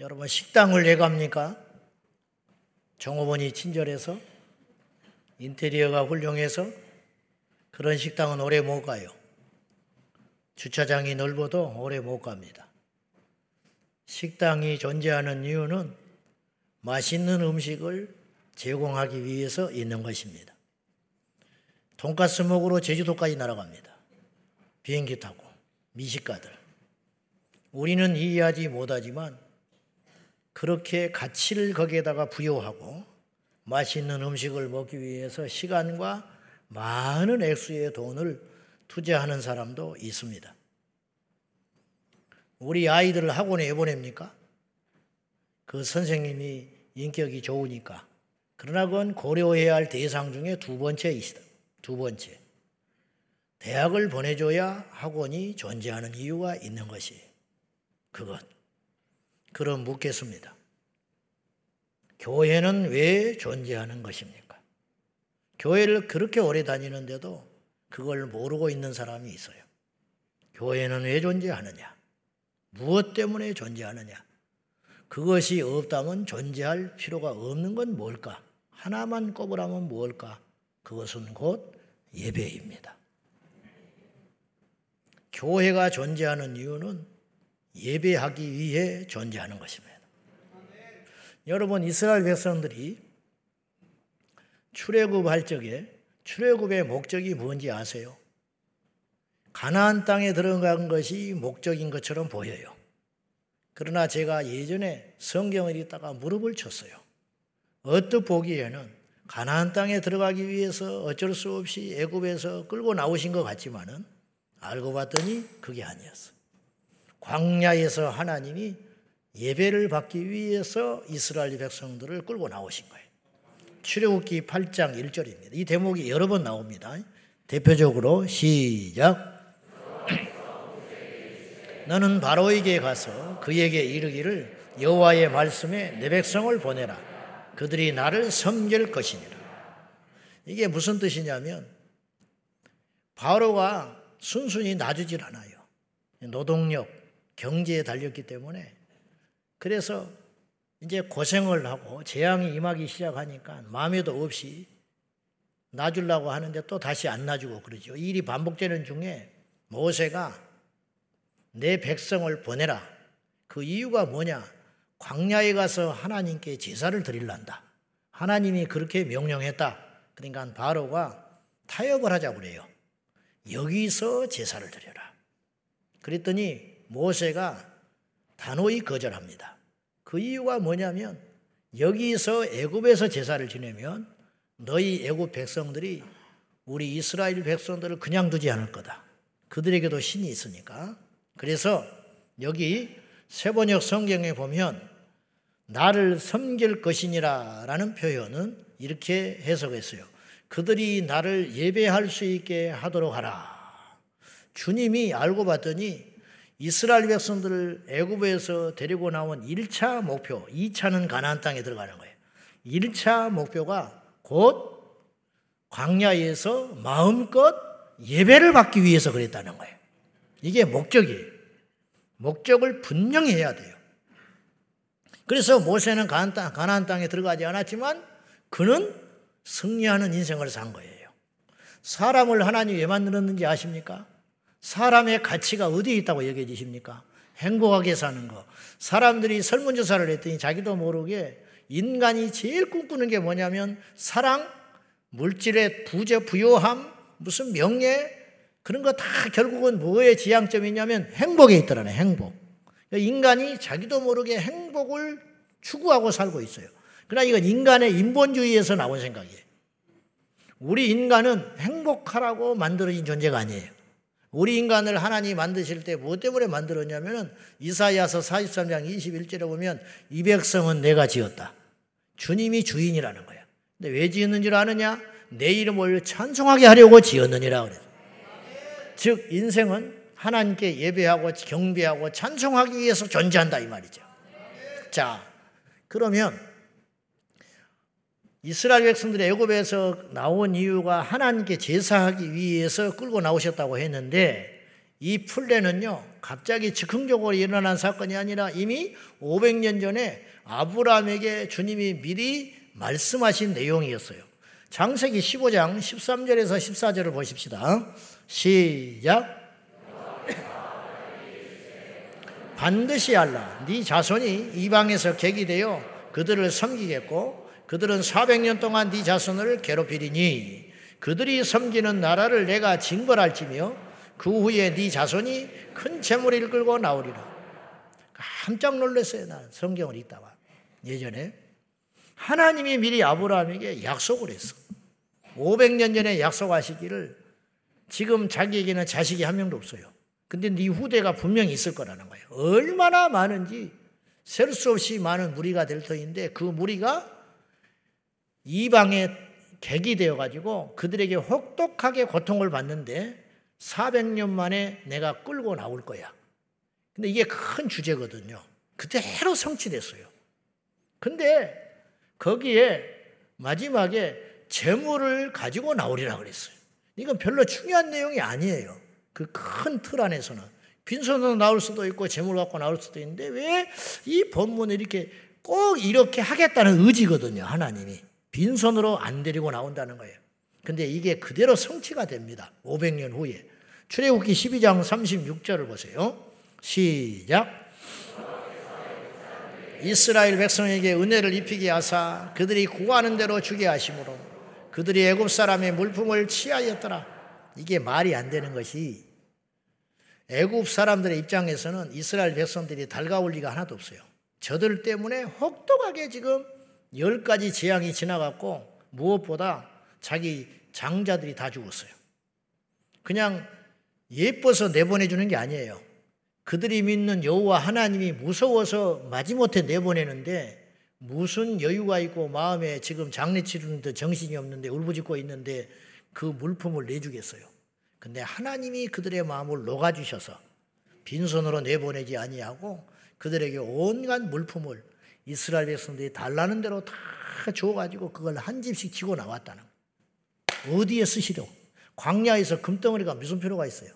여러분 식당을 왜 갑니까? 종업원이 친절해서 인테리어가 훌륭해서 그런 식당은 오래 못 가요. 주차장이 넓어도 오래 못 갑니다. 식당이 존재하는 이유는 맛있는 음식을 제공하기 위해서 있는 것입니다. 돈가스 먹으러 제주도까지 날아갑니다. 비행기 타고 미식가들. 우리는 이해하지 못하지만 그렇게 가치를 거기에다가 부여하고 맛있는 음식을 먹기 위해서 시간과 많은 액수의 돈을 투자하는 사람도 있습니다. 우리 아이들을 학원에 왜 보냅니까? 그 선생님이 인격이 좋으니까. 그러나 그건 고려해야 할 대상 중에 두 번째이시다. 두 번째. 대학을 보내줘야 학원이 존재하는 이유가 있는 것이 그것. 그럼 묻겠습니다. 교회는 왜 존재하는 것입니까? 교회를 그렇게 오래 다니는데도 그걸 모르고 있는 사람이 있어요. 교회는 왜 존재하느냐? 무엇 때문에 존재하느냐? 그것이 없다면 존재할 필요가 없는 건 뭘까? 하나만 꼽으라면 뭘까? 그것은 곧 예배입니다. 교회가 존재하는 이유는 예배하기 위해 존재하는 것입니다. 여러분 이스라엘 백성들이 출애굽할 적에 출애굽의 목적이 뭔지 아세요? 가나안 땅에 들어간 것이 목적인 것처럼 보여요. 그러나 제가 예전에 성경을 읽다가 무릎을 쳤어요. 어떻 보기에는 가나안 땅에 들어가기 위해서 어쩔 수 없이 애굽에서 끌고 나오신 것 같지만은 알고 봤더니 그게 아니었어. 광야에서 하나님이 예배를 받기 위해서 이스라엘 백성들을 끌고 나오신 거예요. 출애굽기 8장 1절입니다. 이 대목이 여러 번 나옵니다. 대표적으로 시작. 너는 바로에게 가서 그에게 이르기를 여호와의 말씀에 내 백성을 보내라. 그들이 나를 섬길 것이니라. 이게 무슨 뜻이냐면 바로가 순순히 놔주질 않아요. 노동력, 경제에 달렸기 때문에 그래서 이제 고생을 하고 재앙이 임하기 시작하니까 마음에도 없이 놔주려고 하는데 또 다시 안 놔주고 그러죠. 일이 반복되는 중에 모세가 내 백성을 보내라. 그 이유가 뭐냐? 광야에 가서 하나님께 제사를 드릴란다. 하나님이 그렇게 명령했다. 그러니까 바로가 타협을 하자고 그래요. 여기서 제사를 드려라. 그랬더니 모세가 단호히 거절합니다. 그 이유가 뭐냐면 여기서 애굽에서 제사를 지내면 너희 애굽 백성들이 우리 이스라엘 백성들을 그냥 두지 않을 거다. 그들에게도 신이 있으니까. 그래서 여기 세번역 성경에 보면 나를 섬길 것이니라 라는 표현은 이렇게 해석했어요. 그들이 나를 예배할 수 있게 하도록 하라. 주님이 알고 봤더니 이스라엘 백성들을 애굽에서 데리고 나온 1차 목표, 2차는 가나안 땅에 들어가는 거예요. 1차 목표가 곧 광야에서 마음껏 예배를 받기 위해서 그랬다는 거예요. 이게 목적이에요. 목적을 분명히 해야 돼요. 그래서 모세는 가나안 땅에 들어가지 않았지만 그는 승리하는 인생을 산 거예요. 사람을 하나님이 왜 만들었는지 아십니까? 사람의 가치가 어디에 있다고 여겨지십니까? 행복하게 사는 거. 사람들이 설문조사를 했더니 자기도 모르게 인간이 제일 꿈꾸는 게 뭐냐면 사랑, 물질의 부재, 부요함, 무슨 명예, 그런 거 다 결국은 뭐의 지향점이 있냐면 행복에 있더라네, 행복. 인간이 자기도 모르게 행복을 추구하고 살고 있어요. 그러나 이건 인간의 인본주의에서 나온 생각이에요. 우리 인간은 행복하라고 만들어진 존재가 아니에요. 우리 인간을 하나님이 만드실 때 뭐 때문에 만들었냐면은 이사야서 43장 21절에 보면 이 백성은 내가 지었다. 주님이 주인이라는 거야. 근데 왜 지었는 줄 아느냐? 내 이름을 찬송하게 하려고 지었느니라 그래. 즉 인생은 하나님께 예배하고 경배하고 찬송하기 위해서 존재한다 이 말이죠. 자, 그러면 이스라엘 백성들이 애굽에서 나온 이유가 하나님께 제사하기 위해서 끌고 나오셨다고 했는데 이 풀레는요 갑자기 즉흥적으로 일어난 사건이 아니라 이미 500년 전에 아브라함에게 주님이 미리 말씀하신 내용이었어요. 장세기 15장 13절에서 14절을 보십시다. 시작. 반드시 알라. 네 자손이 이방에서 객이 되어 그들을 섬기겠고 그들은 400년 동안 네 자손을 괴롭히리니 그들이 섬기는 나라를 내가 징벌할지며 그 후에 네 자손이 큰 재물을 끌고 나오리라. 깜짝 놀랐어요. 나는 성경을 읽다가 예전에 하나님이 미리 아브라함에게 약속을 했어. 500년 전에 약속하시기를 지금 자기에게는 자식이 한 명도 없어요. 근데 네 후대가 분명히 있을 거라는 거예요. 얼마나 많은지 셀 수 없이 많은 무리가 될 터인데 그 무리가 이방에 객이 되어 가지고 그들에게 혹독하게 고통을 받는데 400년 만에 내가 끌고 나올 거야. 근데 이게 큰 주제거든요. 그대로 성취됐어요. 근데 거기에 마지막에 재물을 가지고 나오리라 그랬어요. 이건 별로 중요한 내용이 아니에요. 그 큰 틀 안에서는 빈손으로 나올 수도 있고 재물 갖고 나올 수도 있는데 왜 이 본문을 이렇게 꼭 이렇게 하겠다는 의지거든요. 하나님이 빈손으로 안 데리고 나온다는 거예요. 근데 이게 그대로 성취가 됩니다. 500년 후에 출애굽기 12장 36절을 보세요. 시작. 이스라엘 백성에게 은혜를 입히게 하사 그들이 구하는 대로 주게 하심으로 그들이 애굽 사람의 물품을 취하였더라. 이게 말이 안 되는 것이 애굽 사람들의 입장에서는 이스라엘 백성들이 달가울 리가 하나도 없어요. 저들 때문에 혹독하게 지금 열 가지 재앙이 지나갔고 무엇보다 자기 장자들이 다 죽었어요. 그냥 예뻐서 내보내 주는 게 아니에요. 그들이 믿는 여호와 하나님이 무서워서 마지못해 내보내는데 무슨 여유가 있고 마음에 지금 장례 치르는데 정신이 없는데 울부짖고 있는데 그 물품을 내주겠어요. 근데 하나님이 그들의 마음을 녹아주셔서 빈손으로 내보내지 아니하고 그들에게 온갖 물품을 이스라엘 백성들이 달라는 대로 다 줘가지고 그걸 한 집씩 지고 나왔다는 어디에 쓰시려? 광야에서 금덩어리가 무슨 필요가 있어요?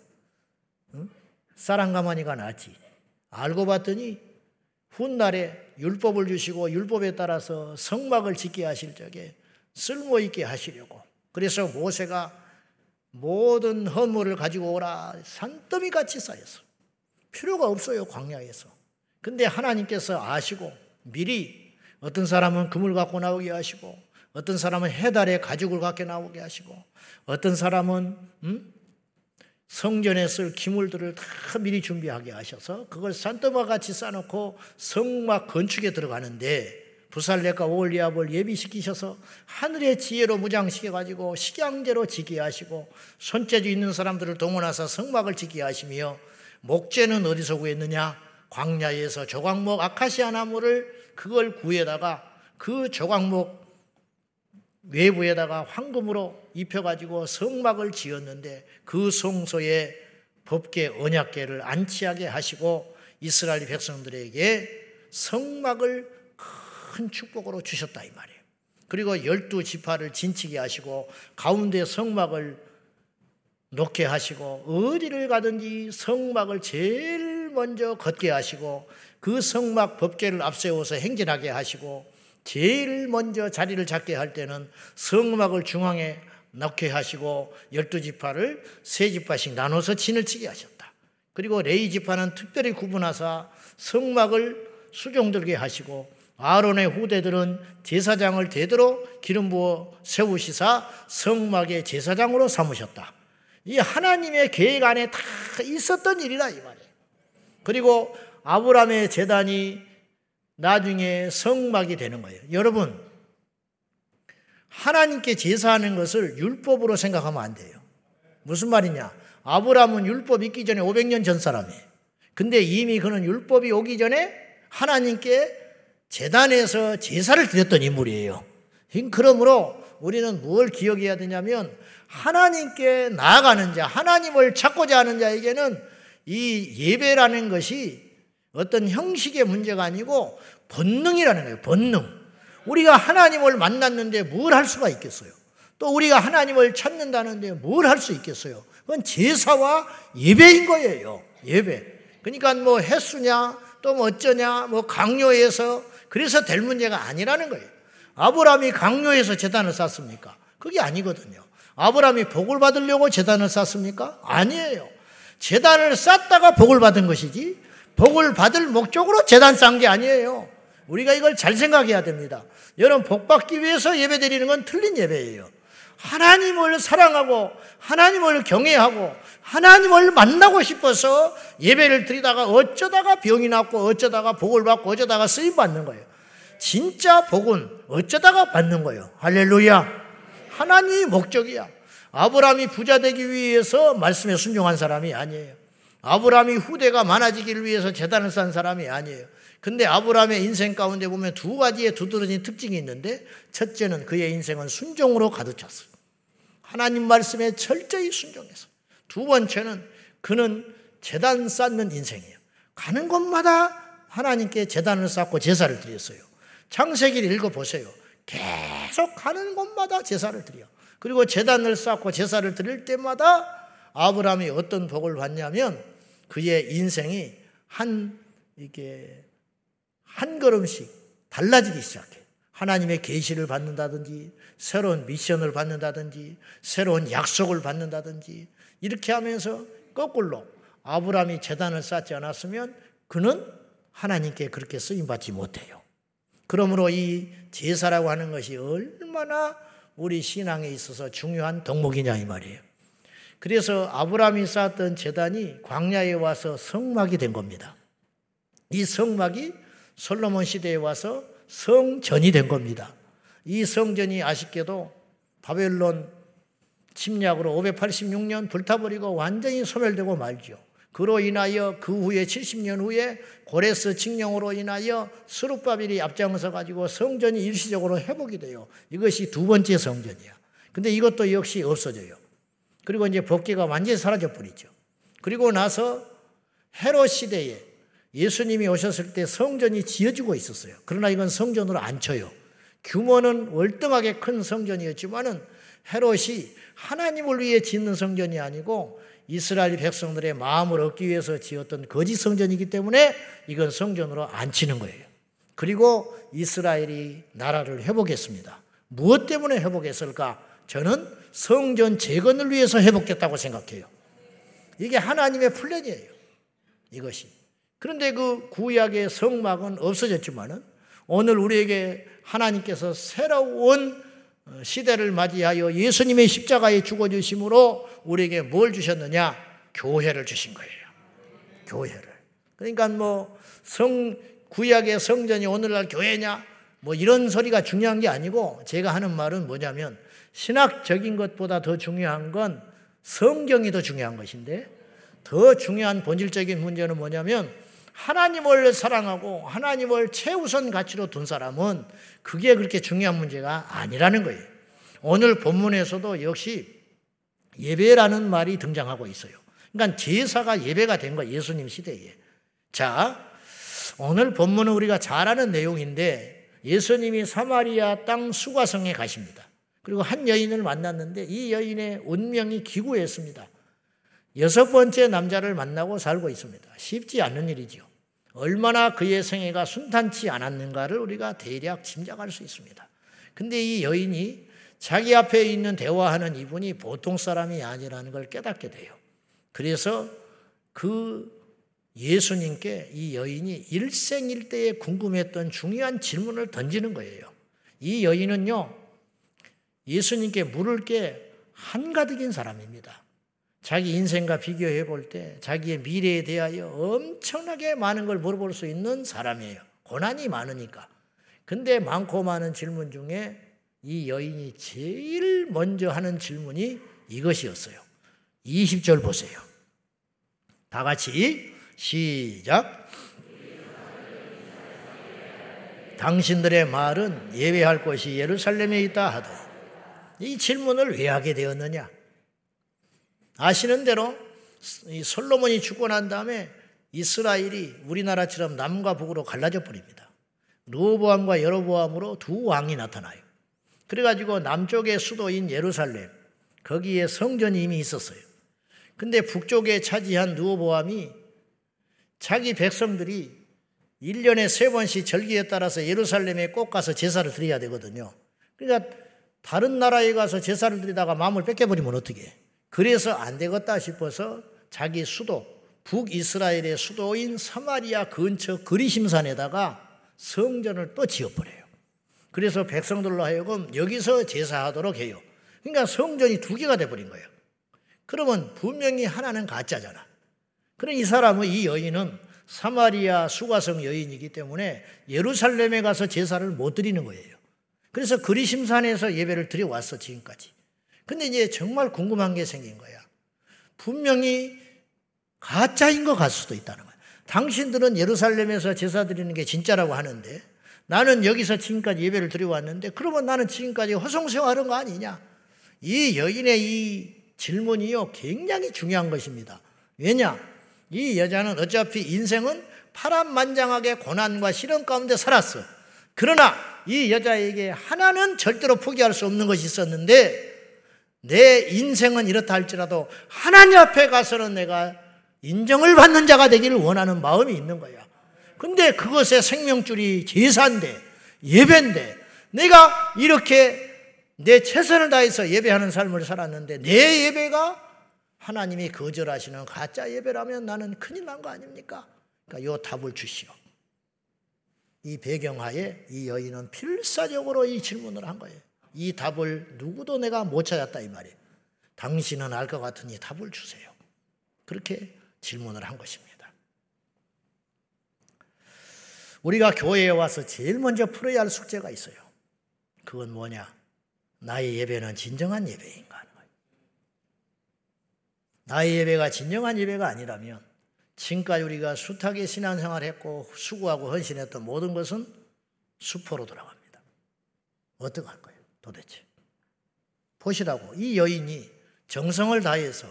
응? 사랑 가마니가 낫지. 알고 봤더니 훗날에 율법을 주시고 율법에 따라서 성막을 짓게 하실 적에 쓸모 있게 하시려고 그래서 모세가 모든 허물을 가지고 오라 산더미 같이 쌓였어. 필요가 없어요, 광야에서. 근데 하나님께서 아시고 미리 어떤 사람은 금을 갖고 나오게 하시고 어떤 사람은 해달에 가죽을 갖게 나오게 하시고 어떤 사람은 음? 성전에 쓸 기물들을 다 미리 준비하게 하셔서 그걸 산더마 같이 쌓아놓고 성막 건축에 들어가는데 부살레과 올리압을 예비시키셔서 하늘의 지혜로 무장시켜 가지고 식양제로 지게 하시고 손재주 있는 사람들을 동원하사 성막을 지게 하시며 목재는 어디서 구했느냐? 광야에서 조각목 아카시아 나무를 그걸 구해다가 그 조각목 외부에다가 황금으로 입혀가지고 성막을 지었는데 그 성소에 법계 언약계를 안치하게 하시고 이스라엘 백성들에게 성막을 큰 축복으로 주셨다 이 말이에요. 그리고 열두 지파를 진치게 하시고 가운데 성막을 놓게 하시고 어디를 가든지 성막을 제일 먼저 걷게 하시고 그 성막 법계를 앞세워서 행진하게 하시고 제일 먼저 자리를 잡게 할 때는 성막을 중앙에 넣게 하시고 열두 지파를 세 지파씩 나눠서 진을 치게 하셨다. 그리고 레이 지파는 특별히 구분하사 성막을 수종들게 하시고 아론의 후대들은 제사장을 대대로 기름 부어 세우시사 성막의 제사장으로 삼으셨다. 이 하나님의 계획 안에 다 있었던 일이다 이 말이에요. 그리고 아브라함의 재단이 나중에 성막이 되는 거예요. 여러분 하나님께 제사하는 것을 율법으로 생각하면 안 돼요. 무슨 말이냐? 아브라함은 율법 있기 전에 500년 전 사람이에요. 근데 이미 그는 율법이 오기 전에 하나님께 재단에서 제사를 드렸던 인물이에요. 그러므로 우리는 뭘 기억해야 되냐면 하나님께 나아가는 자, 하나님을 찾고자 하는 자에게는 이 예배라는 것이 어떤 형식의 문제가 아니고 본능이라는 거예요. 본능. 우리가 하나님을 만났는데 뭘 할 수가 있겠어요? 또 우리가 하나님을 찾는다는데 뭘 할 수 있겠어요? 그건 제사와 예배인 거예요. 예배. 그러니까 뭐 횟수냐, 또 뭐 어쩌냐, 뭐 강요해서 그래서 될 문제가 아니라는 거예요. 아브라함이 강요해서 재단을 쌓습니까? 그게 아니거든요. 아브라함이 복을 받으려고 재단을 쌓습니까? 아니에요. 재단을 쌓다가 복을 받은 것이지 복을 받을 목적으로 재단 쌓은 게 아니에요. 우리가 이걸 잘 생각해야 됩니다. 여러분 복 받기 위해서 예배 드리는 건 틀린 예배예요. 하나님을 사랑하고 하나님을 경외하고 하나님을 만나고 싶어서 예배를 드리다가 어쩌다가 병이 났고 어쩌다가 복을 받고 어쩌다가 쓰임 받는 거예요. 진짜 복은 어쩌다가 받는 거예요. 할렐루야. 하나님이 목적이야. 아브라함이 부자 되기 위해서 말씀에 순종한 사람이 아니에요. 아브라함이 후대가 많아지기를 위해서 재단을 쌓은 사람이 아니에요. 근데 아브라함의 인생 가운데 보면 두 가지의 두드러진 특징이 있는데 첫째는 그의 인생은 순종으로 가득 찼어요. 하나님 말씀에 철저히 순종해서. 두 번째는 그는 재단 쌓는 인생이에요. 가는 곳마다 하나님께 재단을 쌓고 제사를 드렸어요. 창세기를 읽어보세요. 계속 가는 곳마다 제사를 드려. 그리고 재단을 쌓고 제사를 드릴 때마다 아브라함이 어떤 복을 받냐면 그의 인생이 한 이게 한 걸음씩 달라지기 시작해. 하나님의 계시를 받는다든지 새로운 미션을 받는다든지 새로운 약속을 받는다든지 이렇게 하면서 거꾸로 아브라함이 재단을 쌓지 않았으면 그는 하나님께 그렇게 쓰임 받지 못해요. 그러므로 이 제사라고 하는 것이 얼마나 우리 신앙에 있어서 중요한 덕목이냐 이 말이에요. 그래서 아브라함이 쌓았던 재단이 광야에 와서 성막이 된 겁니다. 이 성막이 솔로몬 시대에 와서 성전이 된 겁니다. 이 성전이 아쉽게도 바벨론 침략으로 586년 불타버리고 완전히 소멸되고 말죠. 그로 인하여 그 후에 70년 후에 고레스 칙령으로 인하여 스룹바빌이 앞장서 가지고 성전이 일시적으로 회복이 돼요. 이것이 두 번째 성전이야. 근데 이것도 역시 없어져요. 그리고 이제 법계가 완전히 사라져 버리죠. 그리고 나서 헤롯 시대에 예수님이 오셨을 때 성전이 지어지고 있었어요. 그러나 이건 성전으로 안 쳐요. 규모는 월등하게 큰 성전이었지만은 헤롯이 하나님을 위해 짓는 성전이 아니고 이스라엘 백성들의 마음을 얻기 위해서 지었던 거짓 성전이기 때문에 이건 성전으로 안 치는 거예요. 그리고 이스라엘이 나라를 회복했습니다. 무엇 때문에 회복했을까? 저는 성전 재건을 위해서 회복했다고 생각해요. 이게 하나님의 플랜이에요. 이것이. 그런데 그 구약의 성막은 없어졌지만은 오늘 우리에게 하나님께서 새로운 시대를 맞이하여 예수님의 십자가에 죽어주심으로 우리에게 뭘 주셨느냐? 교회를 주신 거예요. 교회를. 그러니까 뭐 성, 구약의 성전이 오늘날 교회냐? 뭐 이런 소리가 중요한 게 아니고 제가 하는 말은 뭐냐면 신학적인 것보다 더 중요한 건 성경이 더 중요한 것인데 더 중요한 본질적인 문제는 뭐냐면 하나님을 사랑하고 하나님을 최우선 가치로 둔 사람은 그게 그렇게 중요한 문제가 아니라는 거예요. 오늘 본문에서도 역시 예배라는 말이 등장하고 있어요. 그러니까 제사가 예배가 된 거예요. 예수님 시대에. 자, 오늘 본문은 우리가 잘 아는 내용인데 예수님이 사마리아 땅 수가성에 가십니다. 그리고 한 여인을 만났는데 이 여인의 운명이 기구했습니다. 여섯 번째 남자를 만나고 살고 있습니다. 쉽지 않은 일이죠. 얼마나 그의 생애가 순탄치 않았는가를 우리가 대략 짐작할 수 있습니다. 근데 이 여인이 자기 앞에 있는 대화하는 이분이 보통 사람이 아니라는 걸 깨닫게 돼요. 그래서 그 예수님께 이 여인이 일생일대에 궁금했던 중요한 질문을 던지는 거예요. 이 여인은요, 예수님께 물을 게 한가득인 사람입니다. 자기 인생과 비교해 볼 때 자기의 미래에 대하여 엄청나게 많은 걸 물어볼 수 있는 사람이에요. 고난이 많으니까. 근데 많고 많은 질문 중에 이 여인이 제일 먼저 하는 질문이 이것이었어요. 20절 보세요. 다 같이 시작. 당신들의 말은 예배할 곳이 예루살렘에 있다 하다. 이 질문을 왜 하게 되었느냐? 아시는 대로 솔로몬이 죽고 난 다음에 이스라엘이 우리나라처럼 남과 북으로 갈라져 버립니다. 르호보암과 여로보암으로 두 왕이 나타나요. 그래가지고 남쪽의 수도인 예루살렘 거기에 성전이 이미 있었어요. 근데 북쪽에 차지한 르호보암이 자기 백성들이 1년에 세 번씩 절기에 따라서 예루살렘에 꼭 가서 제사를 드려야 되거든요. 그러니까 다른 나라에 가서 제사를 드리다가 마음을 뺏겨버리면 어떻게? 그래서 안 되겠다 싶어서 자기 수도 북이스라엘의 수도인 사마리아 근처 그리심산에다가 성전을 또 지어버려요. 그래서 백성들로 하여금 여기서 제사하도록 해요. 그러니까 성전이 두 개가 돼버린 거예요. 그러면 분명히 하나는 가짜잖아. 그럼 이 사람은 이 여인은 사마리아 수가성 여인이기 때문에 예루살렘에 가서 제사를 못 드리는 거예요. 그래서 그리심산에서 예배를 드려왔어, 지금까지. 근데 이제 정말 궁금한 게 생긴 거야. 분명히 가짜인 것 같을 수도 있다는 거야. 당신들은 예루살렘에서 제사 드리는 게 진짜라고 하는데 나는 여기서 지금까지 예배를 드려왔는데 그러면 나는 지금까지 허송세월하는 거 아니냐? 이 여인의 이 질문이요 굉장히 중요한 것입니다. 왜냐? 이 여자는 어차피 인생은 파란만장하게 고난과 시련 가운데 살았어. 그러나 이 여자에게 하나는 절대로 포기할 수 없는 것이 있었는데 내 인생은 이렇다 할지라도 하나님 앞에 가서는 내가 인정을 받는 자가 되기를 원하는 마음이 있는 거야. 근데 그것의 생명줄이 제사인데 예배인데 내가 이렇게 내 최선을 다해서 예배하는 삶을 살았는데 내 예배가 하나님이 거절하시는 가짜 예배라면 나는 큰일 난 거 아닙니까? 그러니까 요 답을 주시오. 이 배경하에 이 여인은 필사적으로 이 질문을 한 거예요. 이 답을 누구도 내가 못 찾았다 이 말이에요. 당신은 알 것 같으니 답을 주세요. 그렇게 질문을 한 것입니다. 우리가 교회에 와서 제일 먼저 풀어야 할 숙제가 있어요. 그건 뭐냐? 나의 예배는 진정한 예배인가 하는 거예요. 나의 예배가 진정한 예배가 아니라면 지금까지 우리가 숱하게 신앙생활 했고 수고하고 헌신했던 모든 것은 수포로 돌아갑니다. 어떻게 할 거예요? 도대체. 보시라고 이 여인이 정성을 다해서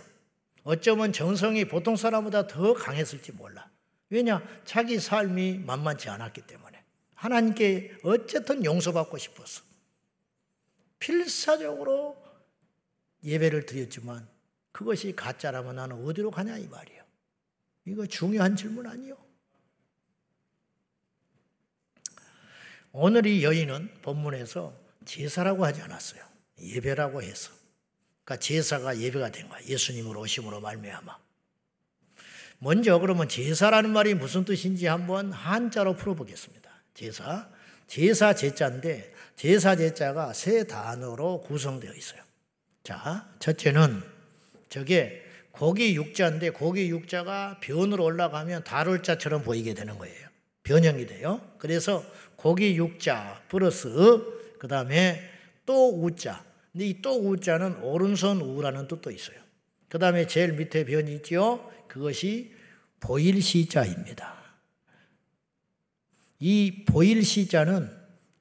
어쩌면 정성이 보통 사람보다 더 강했을지 몰라. 왜냐? 자기 삶이 만만치 않았기 때문에. 하나님께 어쨌든 용서받고 싶었어. 필사적으로 예배를 드렸지만 그것이 가짜라면 나는 어디로 가냐 이 말이에요. 이거 중요한 질문 아니요? 오늘 이 여인은 본문에서 제사라고 하지 않았어요. 예배라고 해서. 그러니까 제사가 예배가 된 거야. 예수님으로 오심으로 말미암아. 먼저 그러면 제사라는 말이 무슨 뜻인지 한번 한자로 풀어보겠습니다. 제사. 제사 제자인데 제사 제자가 세 단어로 구성되어 있어요. 자, 첫째는 저게 고기 육자인데 고기 육자가 변으로 올라가면 다룰 자처럼 보이게 되는 거예요. 변형이 돼요. 그래서 고기 육자 플러스 그 다음에 또 우자. 근데 이 또 우자는 오른손 우라는 뜻도 있어요. 그 다음에 제일 밑에 변이 있죠. 그것이 보일 시자입니다. 이 보일 시자는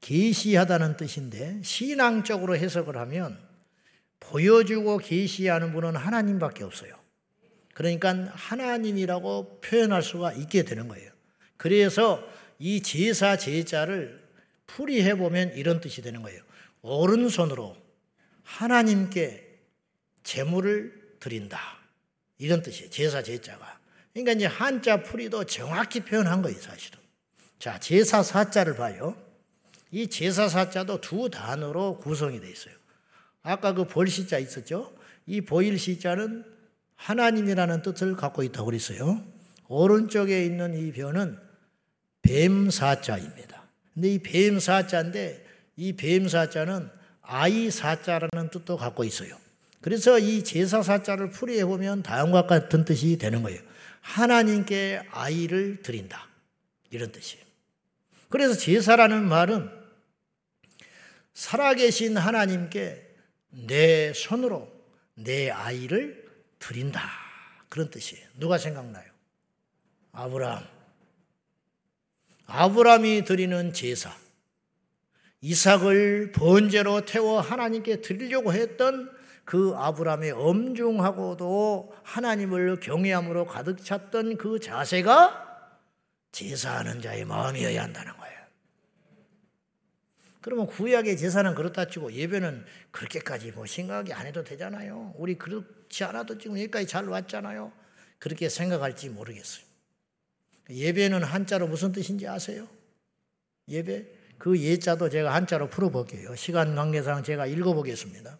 계시하다는 뜻인데 신앙적으로 해석을 하면 보여주고 계시하는 분은 하나님밖에 없어요. 그러니까 하나님이라고 표현할 수가 있게 되는 거예요. 그래서 이 제사 제자를 풀이해 보면 이런 뜻이 되는 거예요. 오른손으로 하나님께 제물을 드린다. 이런 뜻이에요. 제사 제자가. 그러니까 이제 한자 풀이도 정확히 표현한 거예요, 사실은. 자, 제사 사자를 봐요. 이 제사 사자도 두 단어로 구성이 되어 있어요. 아까 그 볼시자 있었죠? 이 보일시자는 하나님이라는 뜻을 갖고 있다고 그랬어요. 오른쪽에 있는 이 변은 뱀사자입니다. 근데 이 뱀사자인데 이 뱀사자는 아이 사자라는 뜻도 갖고 있어요. 그래서 이 제사 사자를 풀이해 보면 다음과 같은 뜻이 되는 거예요. 하나님께 아이를 드린다. 이런 뜻이에요. 그래서 제사라는 말은 살아계신 하나님께 내 손으로 내 아이를 드린다. 그런 뜻이에요. 누가 생각나요? 아브라함. 아브라함이 드리는 제사. 이삭을 번제로 태워 하나님께 드리려고 했던 그 아브라함의 엄중하고도 하나님을 경외함으로 가득 찼던 그 자세가 제사하는 자의 마음이어야 한다는 거예요. 그러면 구약의 제사는 그렇다 치고 예배는 그렇게까지 뭐 심각하게 안 해도 되잖아요. 우리 그렇지 않아도 지금 여기까지 잘 왔잖아요. 그렇게 생각할지 모르겠어요. 예배는 한자로 무슨 뜻인지 아세요? 예배? 그 예자도 제가 한자로 풀어볼게요. 시간 관계상 제가 읽어보겠습니다.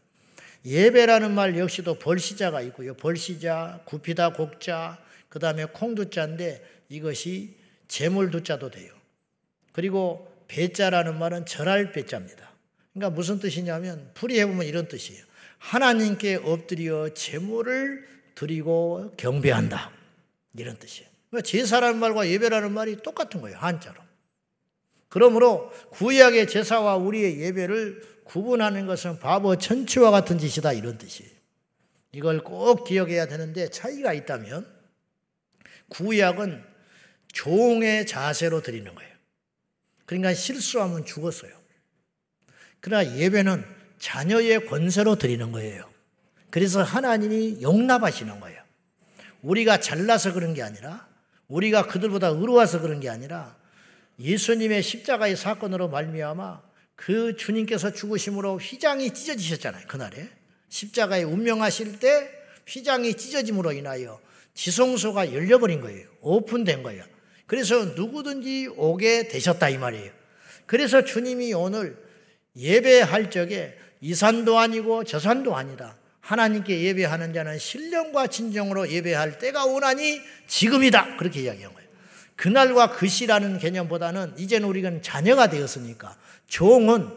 예배라는 말 역시도 벌시자가 있고요. 벌시자, 구피다 곡자, 그 다음에 콩두자인데 이것이 재물두자도 돼요. 그리고 배자라는 말은 절할 배자입니다. 그러니까 무슨 뜻이냐면 풀이해보면 이런 뜻이에요. 하나님께 엎드려 재물을 드리고 경배한다. 이런 뜻이에요. 그러니까 제사라는 말과 예배라는 말이 똑같은 거예요. 한자로. 그러므로 구약의 제사와 우리의 예배를 구분하는 것은 바보 천치와 같은 짓이다 이런 뜻이에요. 이걸 꼭 기억해야 되는데 차이가 있다면 구약은 종의 자세로 드리는 거예요. 그러니까 실수하면 죽었어요. 그러나 예배는 자녀의 권세로 드리는 거예요. 그래서 하나님이 용납하시는 거예요. 우리가 잘나서 그런 게 아니라 우리가 그들보다 의로워서 그런 게 아니라 예수님의 십자가의 사건으로 말미암아 그 주님께서 죽으심으로 휘장이 찢어지셨잖아요. 그날에 십자가에 운명하실 때 휘장이 찢어짐으로 인하여 지성소가 열려버린 거예요. 오픈된 거예요. 그래서 누구든지 오게 되셨다 이 말이에요. 그래서 주님이 오늘 예배할 적에 이 산도 아니고 저 산도 아니다. 하나님께 예배하는 자는 신령과 진정으로 예배할 때가 오나니 지금이다. 그렇게 이야기한 거예요. 그날과 그 시라는 개념보다는 이제는 우리가 자녀가 되었으니까 종은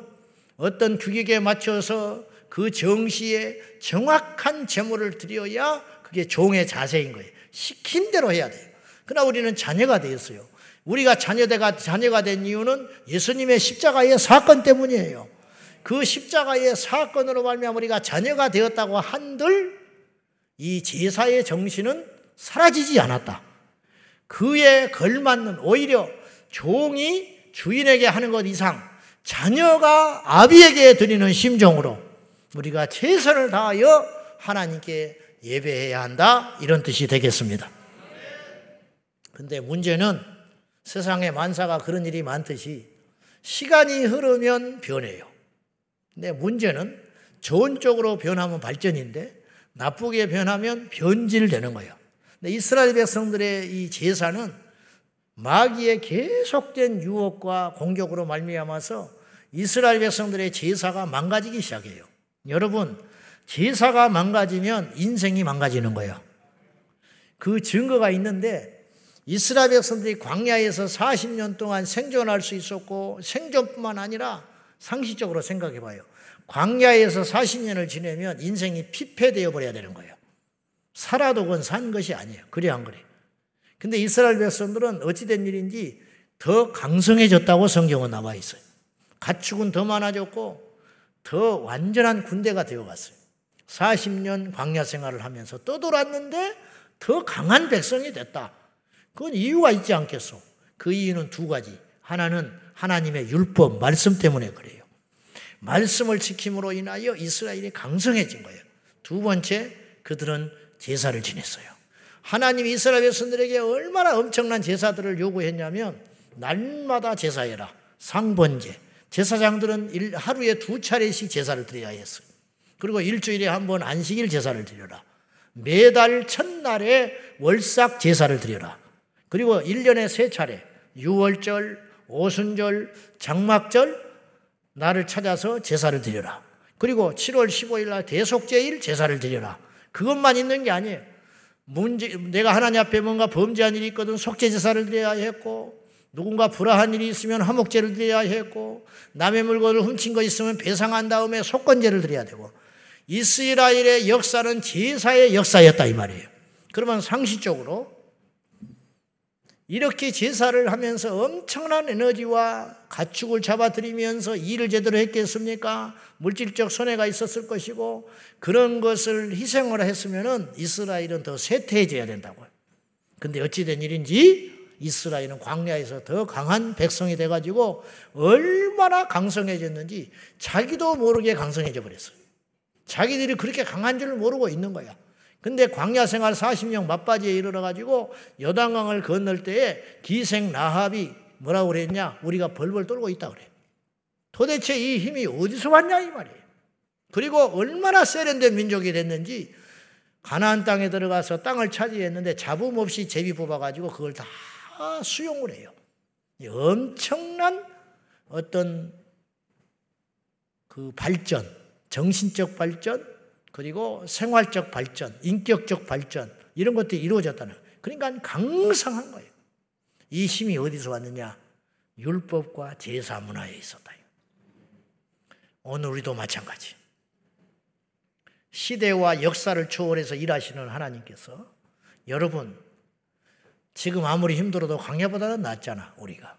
어떤 규격에 맞춰서 그 정시에 정확한 제물을 드려야 그게 종의 자세인 거예요. 시킨 대로 해야 돼요. 그러나 우리는 자녀가 되었어요. 우리가 자녀가 자녀가 된 이유는 예수님의 십자가의 사건 때문이에요. 그 십자가의 사건으로 말미암아 우리가 자녀가 되었다고 한들 이 제사의 정신은 사라지지 않았다. 그에 걸맞는 오히려 종이 주인에게 하는 것 이상 자녀가 아비에게 드리는 심정으로 우리가 최선을 다하여 하나님께 예배해야 한다. 이런 뜻이 되겠습니다. 근데 문제는 세상에 만사가 그런 일이 많듯이 시간이 흐르면 변해요. 근데 문제는 좋은 쪽으로 변하면 발전인데 나쁘게 변하면 변질되는 거예요. 근데 이스라엘 백성들의 이 제사는 마귀의 계속된 유혹과 공격으로 말미암아서 이스라엘 백성들의 제사가 망가지기 시작해요. 여러분, 제사가 망가지면 인생이 망가지는 거예요. 그 증거가 있는데 이스라엘 백성들이 광야에서 40년 동안 생존할 수 있었고 생존뿐만 아니라 상식적으로 생각해 봐요. 광야에서 40년을 지내면 인생이 피폐되어 버려야 되는 거예요. 살아도 그건 산 것이 아니에요. 그래 안 그래? 근데 이스라엘 백성들은 어찌된 일인지 더 강성해졌다고 성경은 나와 있어요. 가축은 더 많아졌고 더 완전한 군대가 되어 갔어요. 40년 광야 생활을 하면서 떠돌았는데 더 강한 백성이 됐다. 그건 이유가 있지 않겠소? 그 이유는 두 가지. 하나는 하나님의 율법, 말씀 때문에 그래요. 말씀을 지킴으로 인하여 이스라엘이 강성해진 거예요. 두 번째, 그들은 제사를 지냈어요. 하나님 이스라엘 백성들에게 얼마나 엄청난 제사들을 요구했냐면 날마다 제사해라. 상번제. 제사장들은 하루에 두 차례씩 제사를 드려야 했어요. 그리고 일주일에 한 번 안식일 제사를 드려라. 매달 첫날에 월삭 제사를 드려라. 그리고 1년에 세 차례, 6월절, 오순절, 장막절, 나를 찾아서 제사를 드려라. 그리고 7월 15일 날 대속제일 제사를 드려라. 그것만 있는 게 아니에요. 문제, 내가 하나님 앞에 뭔가 범죄한 일이 있거든 속죄 제사를 드려야 했고, 누군가 불화한 일이 있으면 화목제를 드려야 했고, 남의 물건을 훔친 거 있으면 배상한 다음에 속건제를 드려야 되고, 이스라엘의 역사는 제사의 역사였다 이 말이에요. 그러면 상식적으로 이렇게 제사를 하면서 엄청난 에너지와 가축을 잡아들이면서 일을 제대로 했겠습니까? 물질적 손해가 있었을 것이고 그런 것을 희생을 했으면 이스라엘은 더 쇠퇴해져야 된다고요. 근데 어찌된 일인지 이스라엘은 광야에서 더 강한 백성이 돼가지고 얼마나 강성해졌는지 자기도 모르게 강성해져 버렸어요. 자기들이 그렇게 강한 줄 모르고 있는 거야. 근데 광야 생활 40년 맞바지에 이르러 가지고 여당강을 건널 때에 기생 나합이 뭐라고 그랬냐? 우리가 벌벌 떨고 있다 그래. 도대체 이 힘이 어디서 왔냐 이 말이에요. 그리고 얼마나 세련된 민족이 됐는지 가나안 땅에 들어가서 땅을 차지했는데 잡음 없이 제비 뽑아 가지고 그걸 다다 수용을 해요. 엄청난 어떤 그 발전, 정신적 발전, 그리고 생활적 발전, 인격적 발전, 이런 것들이 이루어졌다는 그러니까 강성한 거예요. 이 힘이 어디서 왔느냐? 율법과 제사 문화에 있었다. 오늘 우리도 마찬가지. 시대와 역사를 초월해서 일하시는 하나님께서 여러분 지금 아무리 힘들어도 광야보다는 낫잖아 우리가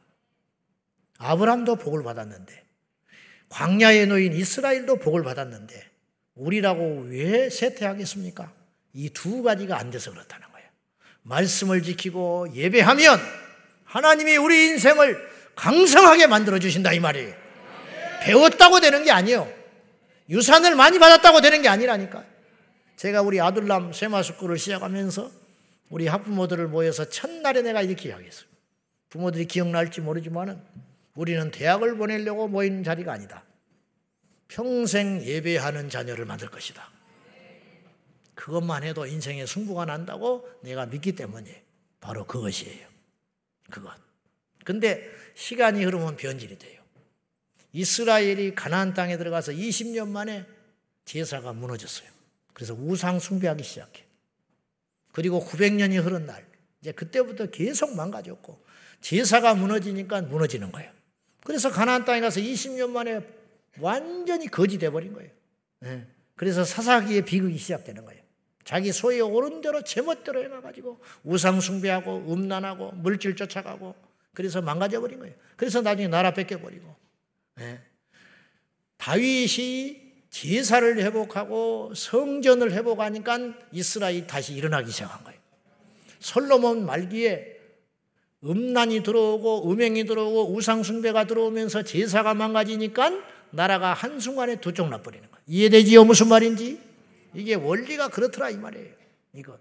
아브람도 복을 받았는데 광야에 놓인 이스라엘도 복을 받았는데 우리라고 왜 쇠퇴하겠습니까? 이 두 가지가 안 돼서 그렇다는 거예요. 말씀을 지키고 예배하면 하나님이 우리 인생을 강성하게 만들어 주신다 이 말이에요. 배웠다고 되는 게 아니에요. 유산을 많이 받았다고 되는 게 아니라니까. 제가 우리 아들남 세마스쿨을 시작하면서 우리 학부모들을 모여서 첫날에 내가 이렇게 이야기했어요. 부모들이 기억날지 모르지만은 우리는 대학을 보내려고 모인 자리가 아니다. 평생 예배하는 자녀를 만들 것이다. 그것만 해도 인생의 승부가 난다고 내가 믿기 때문에 바로 그것이에요. 그것. 근데 시간이 흐르면 변질이 돼요. 이스라엘이 가나안 땅에 들어가서 20년 만에 제사가 무너졌어요. 그래서 우상 숭배하기 시작해. 그리고 900년이 흐른 날 이제 그때부터 계속 망가졌고 제사가 무너지니까 무너지는 거예요. 그래서 가나안 땅에 가서 20년 만에 완전히 거지 돼 버린 거예요. 네. 그래서 사사기의 비극이 시작되는 거예요. 자기 소에 오른 대로 제멋대로 해가지고 우상 숭배하고 음란하고 물질 쫓아가고 그래서 망가져 버린 거예요. 그래서 나중에 나라 뺏겨 버리고 네. 다윗이 제사를 회복하고 성전을 회복하니까 이스라엘이 다시 일어나기 시작한 거예요. 솔로몬 말기에 음란이 들어오고 음행이 들어오고 우상숭배가 들어오면서 제사가 망가지니까 나라가 한순간에 두 쪽 나버리는 거예요. 이해되지요? 무슨 말인지? 이게 원리가 그렇더라 이 말이에요. 이거.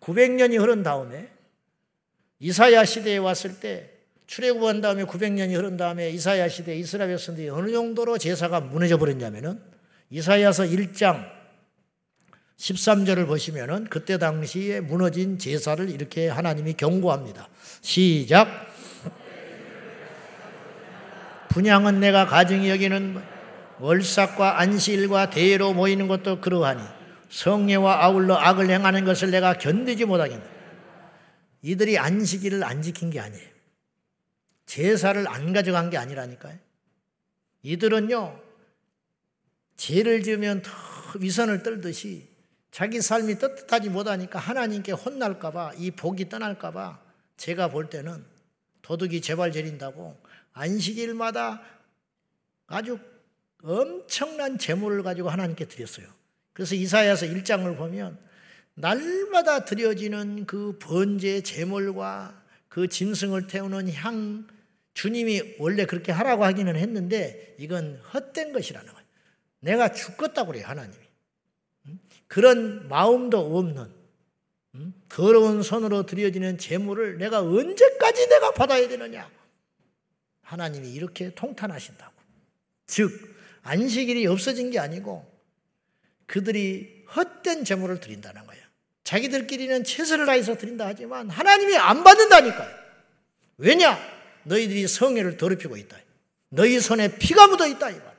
900년이 흐른 다음에 이사야 시대에 왔을 때 출애굽한 다음에 900년이 흐른 다음에 이사야 시대 이스라엘 백성들이 어느 정도로 제사가 무너져 버렸냐면은 이사야서 1장 13절을 보시면은 그때 당시에 무너진 제사를 이렇게 하나님이 경고합니다. 시작. 분양은 내가 가증히 여기는 월삭과 안식일과 대회로 모이는 것도 그러하니 성례와 아울러 악을 행하는 것을 내가 견디지 못하겠다. 이들이 안식일을 안 지킨 게 아니에요. 제사를 안 가져간 게 아니라니까요. 이들은요, 죄를 지으면 더 위선을 떨듯이 자기 삶이 떳떳하지 못하니까 하나님께 혼날까봐 이 복이 떠날까봐 제가 볼 때는 도둑이 재발 저린다고 안식일마다 아주 엄청난 재물을 가지고 하나님께 드렸어요. 그래서 이사야서 1장을 보면 날마다 드려지는 그 번제 재물과 그 짐승을 태우는 향 주님이 원래 그렇게 하라고 하기는 했는데 이건 헛된 것이라는 거예요. 내가 죽겠다고 그래요, 하나님이. 그런 마음도 없는 더러운 손으로 드려지는 재물을 내가 언제까지 내가 받아야 되느냐? 하나님이 이렇게 통탄하신다고. 즉 안식일이 없어진 게 아니고 그들이 헛된 재물을 드린다는 거예요. 자기들끼리는 최선을 다해서 드린다 하지만 하나님이 안 받는다니까요. 왜냐? 너희들이 성회를 더럽히고 있다. 너희 손에 피가 묻어 있다. 이 말이에요.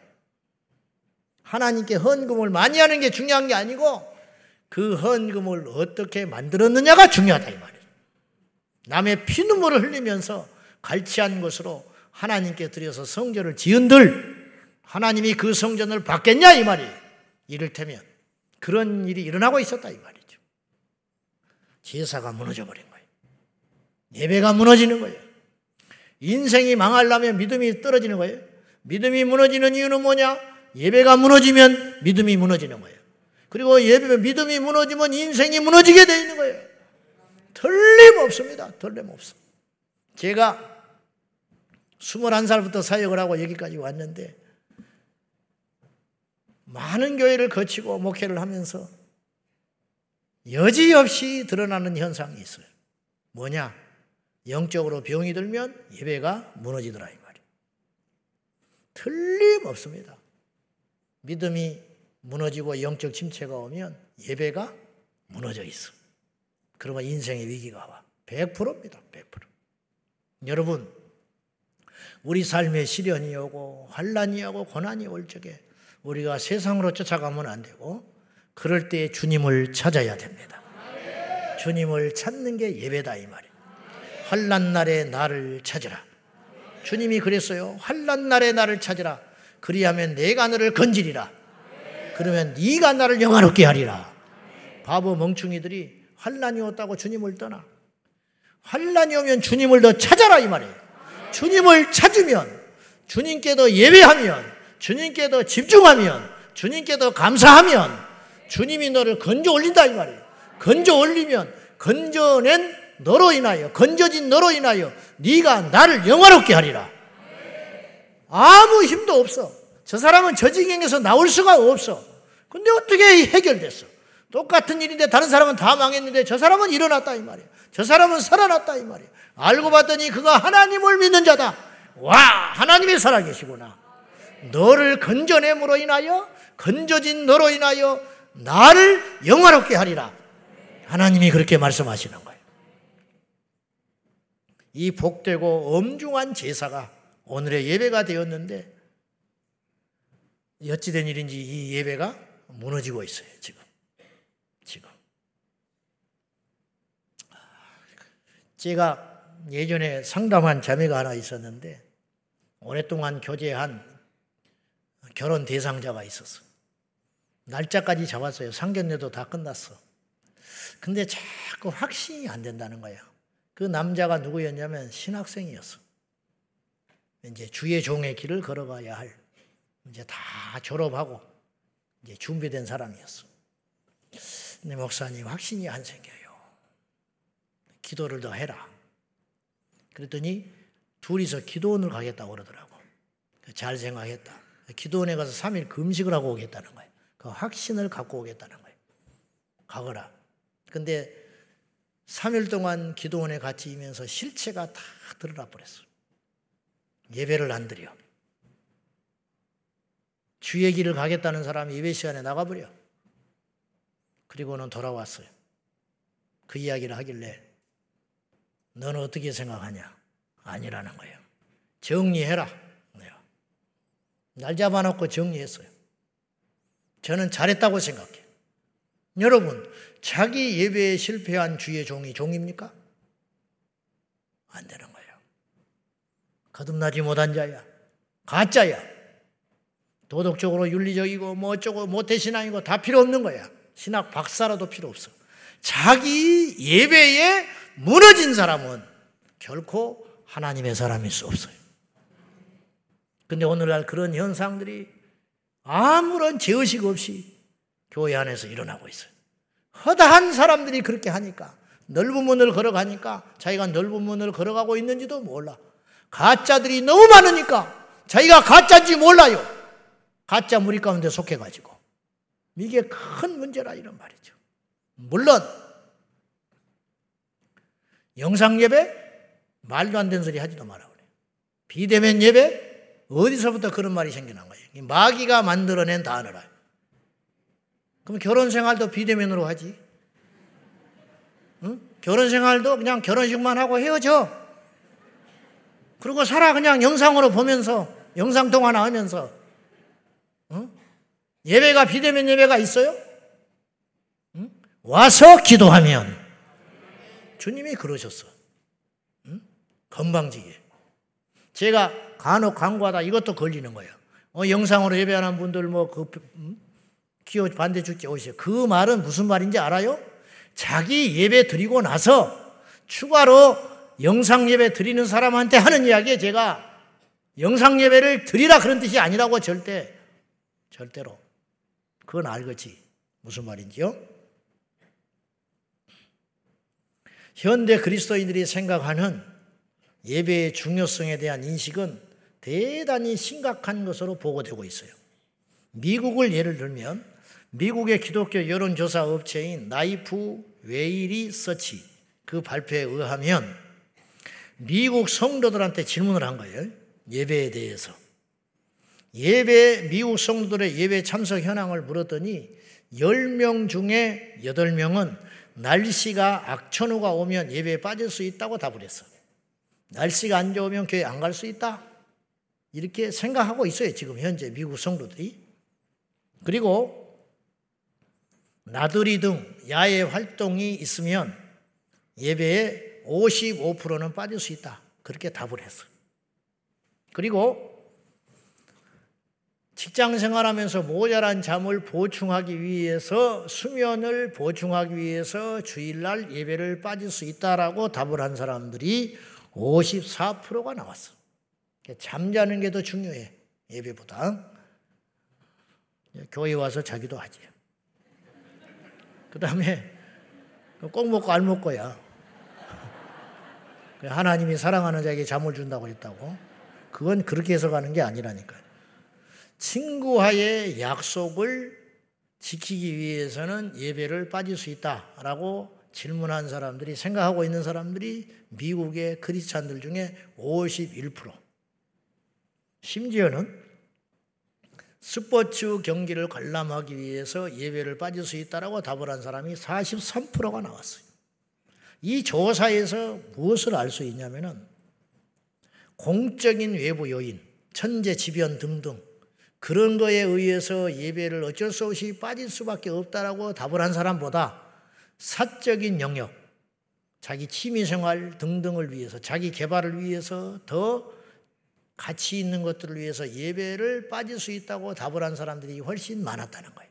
하나님께 헌금을 많이 하는 게 중요한 게 아니고 그 헌금을 어떻게 만들었느냐가 중요하다. 이 말이에요. 남의 피눈물을 흘리면서 갈취한 것으로 하나님께 드려서 성전을 지은들 하나님이 그 성전을 받겠냐 이 말이에요. 이를테면 그런 일이 일어나고 있었다 이 말이죠. 제사가 무너져 버린 거예요. 예배가 무너지는 거예요. 인생이 망하려면 믿음이 떨어지는 거예요. 믿음이 무너지는 이유는 뭐냐? 예배가 무너지면 믿음이 무너지는 거예요. 그리고 예배, 믿음이 무너지면 인생이 무너지게 되어 있는 거예요. 틀림없습니다. 틀림없어. 제가 21살부터 사역을 하고 여기까지 왔는데 많은 교회를 거치고 목회를 하면서 여지없이 드러나는 현상이 있어요. 뭐냐? 영적으로 병이 들면 예배가 무너지더라 이 말이에요. 틀림없습니다. 믿음이 무너지고 영적 침체가 오면 예배가 무너져 있어. 그러면 인생의 위기가 와. 100%입니다. 100%. 여러분, 우리 삶에 시련이 오고 환란이 오고 고난이 올 적에 우리가 세상으로 쫓아가면 안 되고 그럴 때 주님을 찾아야 됩니다. 주님을 찾는 게 예배다 이 말이에요. 환란 날에 나를 찾으라. 주님이 그랬어요. 환란 날에 나를 찾으라. 그리하면 내가 너를 건지리라. 그러면 네가 나를 영화롭게 하리라. 바보 멍충이들이 환란이 왔다고 주님을 떠나. 환란이 오면 주님을 더 찾아라 이 말이에요. 주님을 찾으면 주님께 더 예배하면 주님께 더 집중하면 주님께 더 감사하면 주님이 너를 건져 올린다 이 말이에요. 건져 올리면 건져낸 너로 인하여 건져진 너로 인하여 네가 나를 영화롭게 하리라. 아무 힘도 없어. 저 사람은 저 지경에서 나올 수가 없어. 근데 어떻게 해결됐어? 똑같은 일인데 다른 사람은 다 망했는데 저 사람은 일어났다 이 말이야. 저 사람은 살아났다 이 말이야. 알고 봤더니 그가 하나님을 믿는 자다. 와, 하나님이 살아계시구나. 너를 건져냄으로 인하여 건져진 너로 인하여 나를 영화롭게 하리라. 하나님이 그렇게 말씀하시는 거예요. 이 복되고 엄중한 제사가 오늘의 예배가 되었는데 어찌된 일인지 이 예배가 무너지고 있어요, 지금. 지금. 제가 예전에 상담한 자매가 하나 있었는데 오랫동안 교제한 결혼 대상자가 있었어. 날짜까지 잡았어요. 상견례도 다 끝났어. 근데 자꾸 확신이 안 된다는 거야. 그 남자가 누구였냐면 신학생이었어. 이제 주의 종의 길을 걸어가야 할 이제 다 졸업하고 이제 준비된 사람이었어. 근데 목사님 확신이 안 생겨요. 기도를 더 해라. 그랬더니 둘이서 기도원을 가겠다고 그러더라고. 잘 생각했다. 기도원에 가서 3일 금식을 하고 오겠다는 거예요. 그 확신을 갖고 오겠다는 거예요. 가거라. 근데 3일 동안 기도원에 같이 있면서 실체가 다 드러나 버렸어. 예배를 안 드려. 주의 길을 가겠다는 사람이 예배 시간에 나가버려. 그리고는 돌아왔어요. 그 이야기를 하길래 너는 어떻게 생각하냐? 아니라는 거예요. 정리해라. 네. 날 잡아놓고 정리했어요. 저는 잘했다고 생각해. 여러분, 자기 예배에 실패한 주의 종이 종입니까? 안 되는 거예요. 거듭나지 못한 자야. 가짜야. 도덕적으로 윤리적이고 뭐 어쩌고 모태신앙이고 다 필요 없는 거야. 신학 박사라도 필요 없어. 자기 예배에 무너진 사람은 결코 하나님의 사람일 수 없어요. 근데 오늘날 그런 현상들이 아무런 죄의식 없이 교회 안에서 일어나고 있어요. 허다한 사람들이 그렇게 하니까 넓은 문을 걸어가니까 자기가 넓은 문을 걸어가고 있는지도 몰라. 가짜들이 너무 많으니까 자기가 가짜인지 몰라요. 가짜 무리 가운데 속해가지고. 이게 큰 문제라 이런 말이죠. 물론 영상 예배 말도 안 되는 소리 하지도 마라 그래. 비대면 예배 어디서부터 그런 말이 생겨난 거예요. 마귀가 만들어낸 단어라. 그럼 결혼 생활도 비대면으로 하지. 응? 결혼 생활도 그냥 결혼식만 하고 헤어져. 그리고 살아 그냥 영상으로 보면서 영상 통화나 하면서 응? 예배가 비대면 예배가 있어요? 응? 와서 기도하면 주님이 그러셨어. 응? 건방지게. 제가 간혹 광고하다 이것도 걸리는 거예요. 어, 영상으로 예배하는 분들 뭐그 음? 기호 반대 축제 오시요. 그 말은 무슨 말인지 알아요? 자기 예배 드리고 나서 추가로 영상 예배 드리는 사람한테 하는 이야기에 제가 영상 예배를 드리라 그런 뜻이 아니라고 절대 절대로 그건 알겠지 무슨 말인지요? 현대 그리스도인들이 생각하는 예배의 중요성에 대한 인식은 대단히 심각한 것으로 보고되고 있어요. 미국을 예를 들면 미국의 기독교 여론조사 업체인 Lifeway Research 그 발표에 의하면 미국 성도들한테 질문을 한 거예요. 예배에 대해서. 예배, 미국 성도들의 예배 참석 현황을 물었더니 10명 중에 8명은 날씨가 악천후가 오면 예배에 빠질 수 있다고 답을 했어. 날씨가 안 좋으면 교회 안 갈 수 있다. 이렇게 생각하고 있어요. 지금 현재 미국 성도들이. 그리고 나들이 등 야외 활동이 있으면 예배에 55%는 빠질 수 있다. 그렇게 답을 했어. 그리고 직장 생활하면서 모자란 잠을 보충하기 위해서 수면을 보충하기 위해서 주일날 예배를 빠질 수 있다라고 답을 한 사람들이 54%가 나왔어. 잠자는 게 더 중요해. 예배보다. 교회 와서 자기도 하지. 그 다음에 꼭 먹고 알 먹고야. 하나님이 사랑하는 자에게 잠을 준다고 했다고. 그건 그렇게 해석하는 게 아니라니까요. 친구와의 약속을 지키기 위해서는 예배를 빠질 수 있다라고 질문한 사람들이 생각하고 있는 사람들이 미국의 크리스찬들 중에 51%. 심지어는 스포츠 경기를 관람하기 위해서 예배를 빠질 수 있다라고 답을 한 사람이 43%가 나왔어요. 이 조사에서 무엇을 알 수 있냐면은 공적인 외부 요인, 천재 지변 등등 그런 거에 의해서 예배를 어쩔 수 없이 빠질 수밖에 없다라고 답을 한 사람보다 사적인 영역, 자기 취미 생활 등등을 위해서, 자기 개발을 위해서 더 가치 있는 것들을 위해서 예배를 빠질 수 있다고 답을 한 사람들이 훨씬 많았다는 거예요.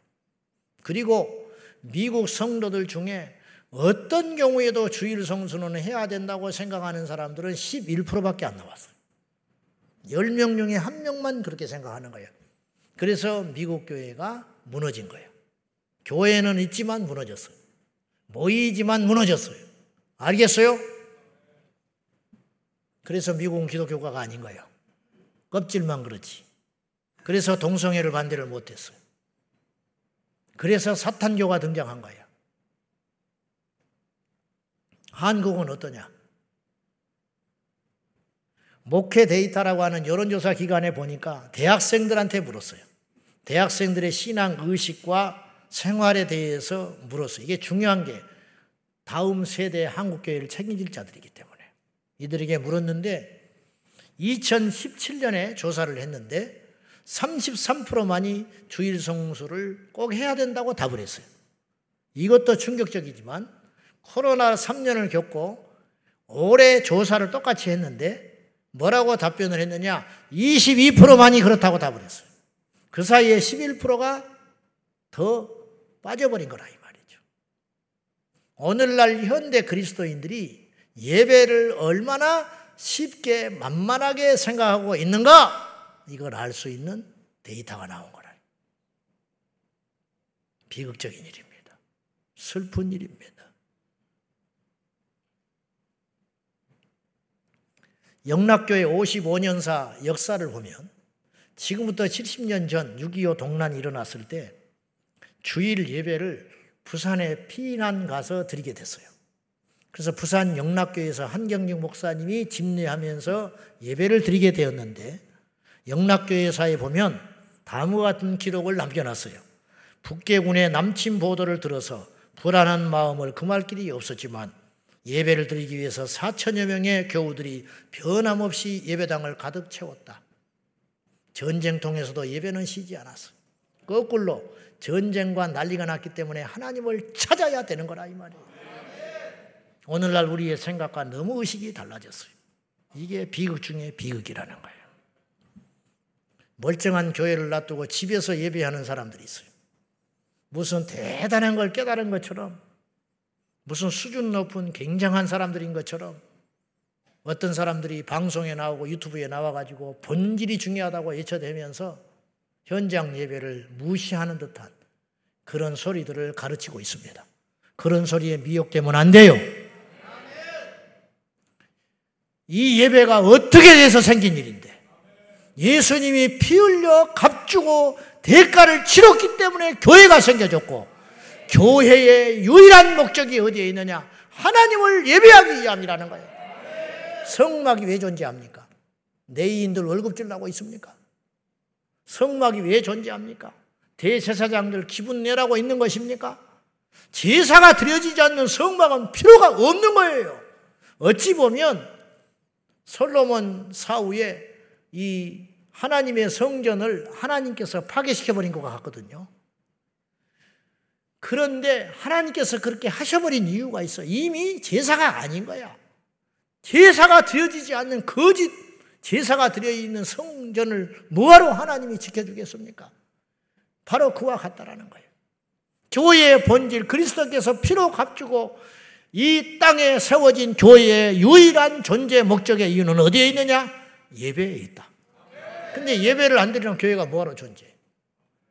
그리고 미국 성도들 중에 어떤 경우에도 주일 성수는 해야 된다고 생각하는 사람들은 11%밖에 안 나왔어요. 10명 중에 한 명만 그렇게 생각하는 거예요. 그래서 미국 교회가 무너진 거예요. 교회는 있지만 무너졌어요. 모이지만 무너졌어요. 알겠어요? 그래서 미국은 기독교가가 아닌 거예요. 껍질만 그렇지. 그래서 동성애를 반대를 못했어요. 그래서 사탄교가 등장한 거예요. 한국은 어떠냐? 목회 데이터라고 하는 여론조사 기관에 보니까 대학생들한테 물었어요. 대학생들의 신앙 의식과 생활에 대해서 물었어요. 이게 중요한 게 다음 세대 한국교회를 책임질 자들이기 때문에 이들에게 물었는데 2017년에 조사를 했는데 33%만이 주일 성수를 꼭 해야 된다고 답을 했어요. 이것도 충격적이지만 코로나 3년을 겪고 올해 조사를 똑같이 했는데 뭐라고 답변을 했느냐? 22%만이 그렇다고 답을 했어요. 그 사이에 11%가 더 빠져버린 거라 이 말이죠. 오늘날 현대 그리스도인들이 예배를 얼마나 쉽게 만만하게 생각하고 있는가? 이걸 알 수 있는 데이터가 나온 거라. 비극적인 일입니다. 슬픈 일입니다. 영락교회 55년사 역사를 보면 지금부터 70년 전 6.25 동란이 일어났을 때 주일 예배를 부산에 피난 가서 드리게 됐어요. 그래서 부산 영락교회에서 한경직 목사님이 집례하면서 예배를 드리게 되었는데 영락교회사에 보면 다음과 같은 기록을 남겨놨어요. 북계군의 남침 보도를 들어서 불안한 마음을 금할 길이 없었지만 예배를 드리기 위해서 4천여 명의 교우들이 변함없이 예배당을 가득 채웠다. 전쟁통에서도 예배는 쉬지 않았어. 거꾸로 전쟁과 난리가 났기 때문에 하나님을 찾아야 되는 거라 이 말이에요. 오늘날 우리의 생각과 너무 의식이 달라졌어요. 이게 비극 중에 비극이라는 거예요. 멀쩡한 교회를 놔두고 집에서 예배하는 사람들이 있어요. 무슨 대단한 걸 깨달은 것처럼 무슨 수준 높은 굉장한 사람들인 것처럼 어떤 사람들이 방송에 나오고 유튜브에 나와가지고 본질이 중요하다고 외쳐대면서 현장 예배를 무시하는 듯한 그런 소리들을 가르치고 있습니다. 그런 소리에 미혹되면 안 돼요. 이 예배가 어떻게 돼서 생긴 일인데 예수님이 피 흘려 값주고 대가를 치렀기 때문에 교회가 생겨졌고 교회의 유일한 목적이 어디에 있느냐? 하나님을 예배하기 위함이라는 거예요. 성막이 왜 존재합니까? 내인들 월급 주려고 있습니까? 성막이 왜 존재합니까? 대제사장들 기분 내라고 있는 것입니까? 제사가 드려지지 않는 성막은 필요가 없는 거예요. 어찌 보면 솔로몬 사후에 이 하나님의 성전을 하나님께서 파괴시켜 버린 것 같거든요. 그런데 하나님께서 그렇게 하셔버린 이유가 있어. 이미 제사가 아닌 거야. 제사가 드려지지 않는 거짓 제사가 드려 있는 성전을 뭐하러 하나님이 지켜주겠습니까? 바로 그와 같다라는 거예요. 교회의 본질, 그리스도께서 피로 값주고 이 땅에 세워진 교회의 유일한 존재 목적의 이유는 어디에 있느냐? 예배에 있다. 근데 예배를 안 드리는 교회가 뭐하러 존재?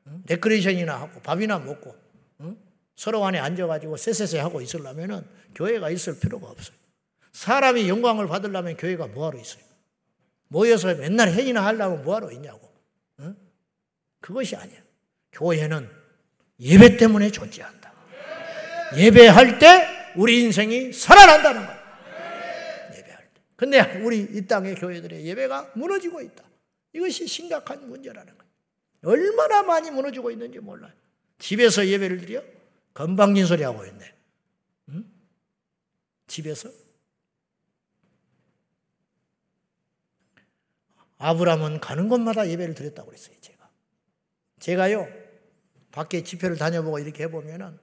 응? 데코레이션이나 하고 밥이나 먹고 응? 서로 안에 앉아가지고 쎄쎄쎄 하고 있으려면 교회가 있을 필요가 없어요. 사람이 영광을 받으려면 교회가 뭐하러 있어요? 모여서 맨날 회의나 하려면 뭐하러 있냐고. 응? 그것이 아니야. 교회는 예배 때문에 존재한다. 예배할 때 우리 인생이 살아난다는 거야. 예배할 때. 근데 우리 이 땅의 교회들의 예배가 무너지고 있다. 이것이 심각한 문제라는 거예요. 얼마나 많이 무너지고 있는지 몰라요. 집에서 예배를 드려? 건방진 소리 하고 있네. 응? 집에서? 아브라함은 가는 곳마다 예배를 드렸다고 그랬어요, 제가. 제가요, 밖에 집회를 다녀보고 이렇게 해보면은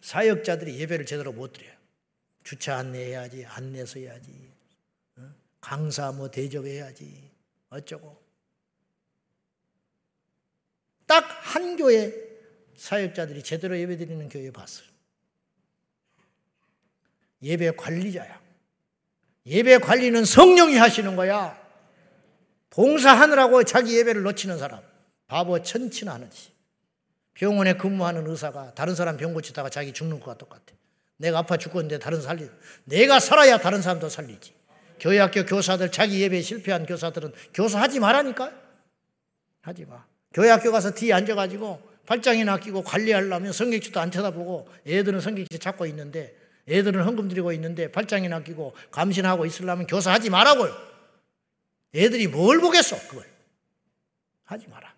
사역자들이 예배를 제대로 못 드려요. 주차 안내해야지, 안내서 해야지, 강사 뭐 대접해야지, 어쩌고. 딱 한 교회 사역자들이 제대로 예배 드리는 교회 봤어요. 예배 관리자야. 예배 관리는 성령이 하시는 거야. 봉사하느라고 자기 예배를 놓치는 사람. 바보 천치나 하는지. 병원에 근무하는 의사가 다른 사람 병 고치다가 자기 죽는 것과 똑같아. 내가 아파 죽었는데 다른 살리. 내가 살아야 다른 사람도 살리지. 교회 학교 교사들 자기 예배에 실패한 교사들은 교사하지 말라니까. 하지 마. 교회 학교 가서 뒤에 앉아가지고 팔짱이나 끼고 관리하려면 성격지도 안 쳐다보고 애들은 성격지 잡고 있는데 애들은 헌금 드리고 있는데 팔짱이나 끼고 감신하고 있으려면 교사하지 말라고요. 애들이 뭘 보겠어, 그걸. 하지 마라.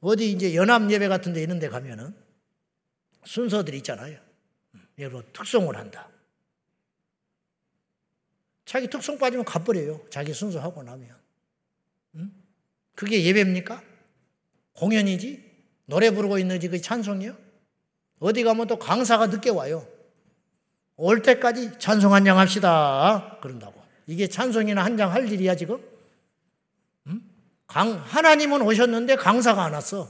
어디 이제 연합 예배 같은 데 있는 데 가면은 순서들이 있잖아요. 여러분, 특송을 한다. 자기 특송 빠지면 가버려요. 자기 순서 하고 나면. 그게 예배입니까? 공연이지? 노래 부르고 있는지 그 찬송이요? 어디 가면 또 강사가 늦게 와요. 올 때까지 찬송 한 장 합시다. 그런다고. 이게 찬송이나 한 장 할 일이야, 지금? 강, 하나님은 오셨는데 강사가 안 왔어.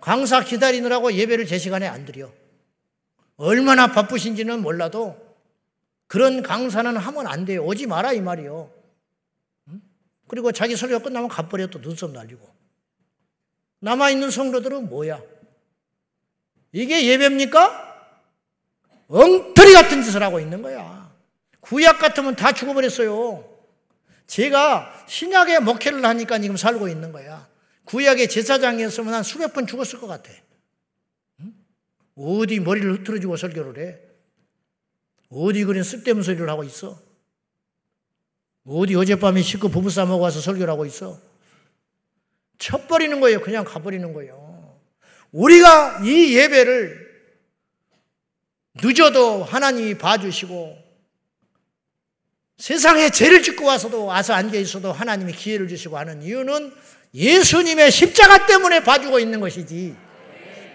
강사 기다리느라고 예배를 제 시간에 안 드려. 얼마나 바쁘신지는 몰라도 그런 강사는 하면 안 돼요. 오지 마라, 이 말이요. 그리고 자기 설교 끝나면 가버려 또 눈썹 날리고. 남아있는 성도들은 뭐야? 이게 예배입니까? 엉터리 같은 짓을 하고 있는 거야. 구약 같으면 다 죽어버렸어요. 제가 신약의 목회를 하니까 지금 살고 있는 거야. 구약의 제사장이었으면 한 수백 번 죽었을 것 같아. 어디 머리를 흐트러지고 설교를 해? 어디 그런 쓸데없는 소리를 하고 있어? 어디 어젯밤에 식구 부부싸움하고 와서 설교를 하고 있어? 쳐버리는 거예요. 그냥 가버리는 거예요. 우리가 이 예배를 늦어도 하나님이 봐주시고 세상에 죄를 짓고 와서도 와서 앉아 있어도 하나님이 기회를 주시고 하는 이유는 예수님의 십자가 때문에 봐주고 있는 것이지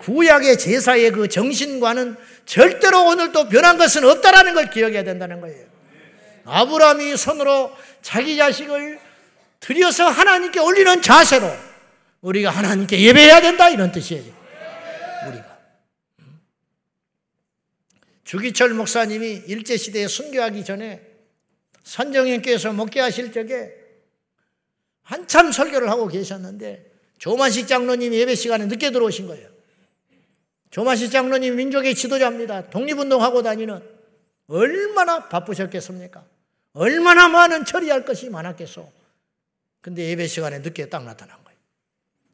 구약의 제사의 그 정신과는 절대로 오늘 또 변한 것은 없다라는 걸 기억해야 된다는 거예요. 아브라함이 손으로 자기 자식을 들여서 하나님께 올리는 자세로 우리가 하나님께 예배해야 된다 이런 뜻이에요. 우리가 주기철 목사님이 일제 시대에 순교하기 전에 선정님께서 목회하실 적에 한참 설교를 하고 계셨는데 조만식 장로님이 예배 시간에 늦게 들어오신 거예요. 조만식 장로님 민족의 지도자입니다. 독립운동하고 다니는 얼마나 바쁘셨겠습니까? 얼마나 많은 처리할 것이 많았겠소. 근데 예배 시간에 늦게 딱 나타난 거예요.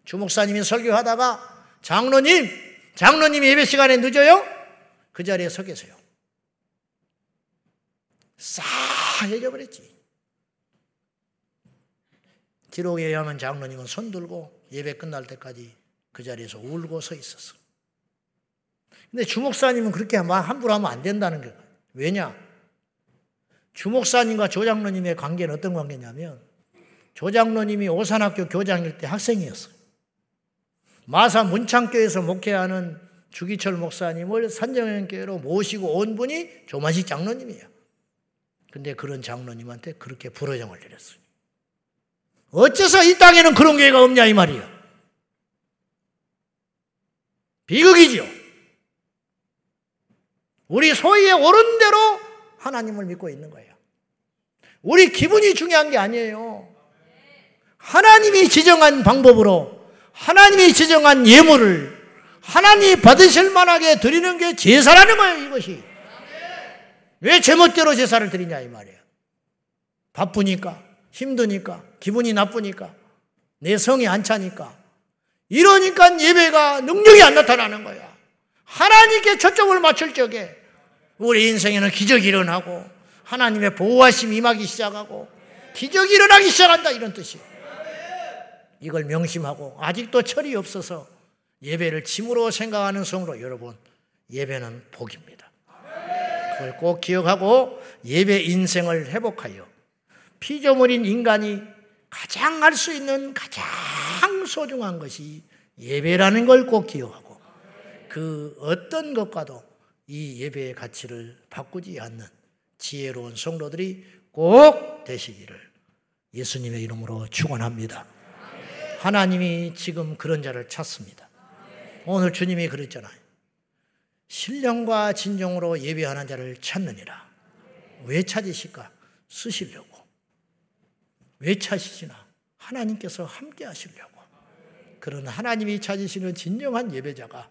주목사님이 설교하다가 장로님, 장로님이 예배 시간에 늦어요? 그 자리에 서 계세요. 싸해져 버렸지. 기록에 의하면 장로님은 손 들고 예배 끝날 때까지 그 자리에서 울고 서 있었어. 근데 주목사님은 그렇게 막 함부로 하면 안 된다는 거예요. 왜냐? 주목사님과 조장로님의 관계는 어떤 관계냐면 조장로님이 오산학교 교장일 때 학생이었어요. 마사 문창교에서 목회하는 주기철 목사님을 산정현교회로 모시고 온 분이 조만식 장로님이에요. 근데 그런 장로님한테 그렇게 불허정을 내렸어요. 어째서 이 땅에는 그런 교회가 없냐 이 말이에요. 비극이죠. 우리 소위의 옳은 대로 하나님을 믿고 있는 거예요. 우리 기분이 중요한 게 아니에요. 하나님이 지정한 방법으로 하나님이 지정한 예물을 하나님이 받으실 만하게 드리는 게 제사라는 거예요, 이것이. 왜 제멋대로 제사를 드리냐, 이 말이에요. 바쁘니까, 힘드니까, 기분이 나쁘니까, 내 성이 안 차니까. 이러니까 예배가 능력이 안 나타나는 거야. 하나님께 초점을 맞출 적에 우리 인생에는 기적이 일어나고 하나님의 보호하심이 임하기 시작하고 기적이 일어나기 시작한다 이런 뜻이에요. 이걸 명심하고 아직도 철이 없어서 예배를 짐으로 생각하는 성으로 여러분 예배는 복입니다. 그걸 꼭 기억하고 예배 인생을 회복하여 피조물인 인간이 가장 할 수 있는 가장 소중한 것이 예배라는 걸 꼭 기억하고 그 어떤 것과도 이 예배의 가치를 바꾸지 않는 지혜로운 성도들이 꼭 되시기를 예수님의 이름으로 축원합니다. 하나님이 지금 그런 자를 찾습니다. 오늘 주님이 그랬잖아요. 신령과 진정으로 예배하는 자를 찾느니라. 왜 찾으실까? 쓰시려고. 왜 찾으시나? 하나님께서 함께 하시려고. 그런 하나님이 찾으시는 진정한 예배자가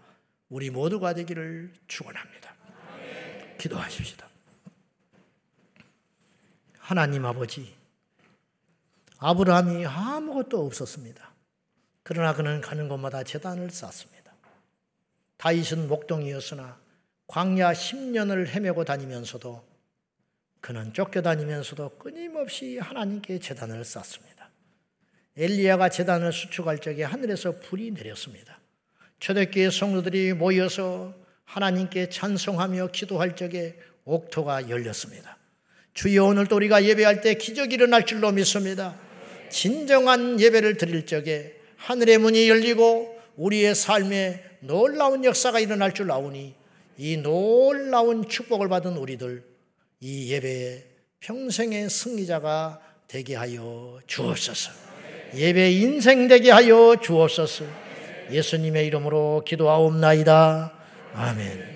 우리 모두가 되기를 축원합니다. 기도하십시다. 하나님 아버지, 아브라함이 아무것도 없었습니다. 그러나 그는 가는 곳마다 재단을 쌓습니다. 다윗은 목동이었으나 광야 10년을 헤매고 다니면서도 그는 쫓겨다니면서도 끊임없이 하나님께 재단을 쌓습니다. 엘리야가 재단을 수축할 적에 하늘에서 불이 내렸습니다. 초대교회 성도들이 모여서 하나님께 찬송하며 기도할 적에 옥토가 열렸습니다. 주여 오늘도 우리가 예배할 때 기적이 일어날 줄로 믿습니다. 진정한 예배를 드릴 적에 하늘의 문이 열리고 우리의 삶에 놀라운 역사가 일어날 줄 아오니 이 놀라운 축복을 받은 우리들 이 예배의 평생의 승리자가 되게 하여 주옵소서. 예배 인생 되게 하여 주옵소서. 예수님의 이름으로 기도하옵나이다. 아멘.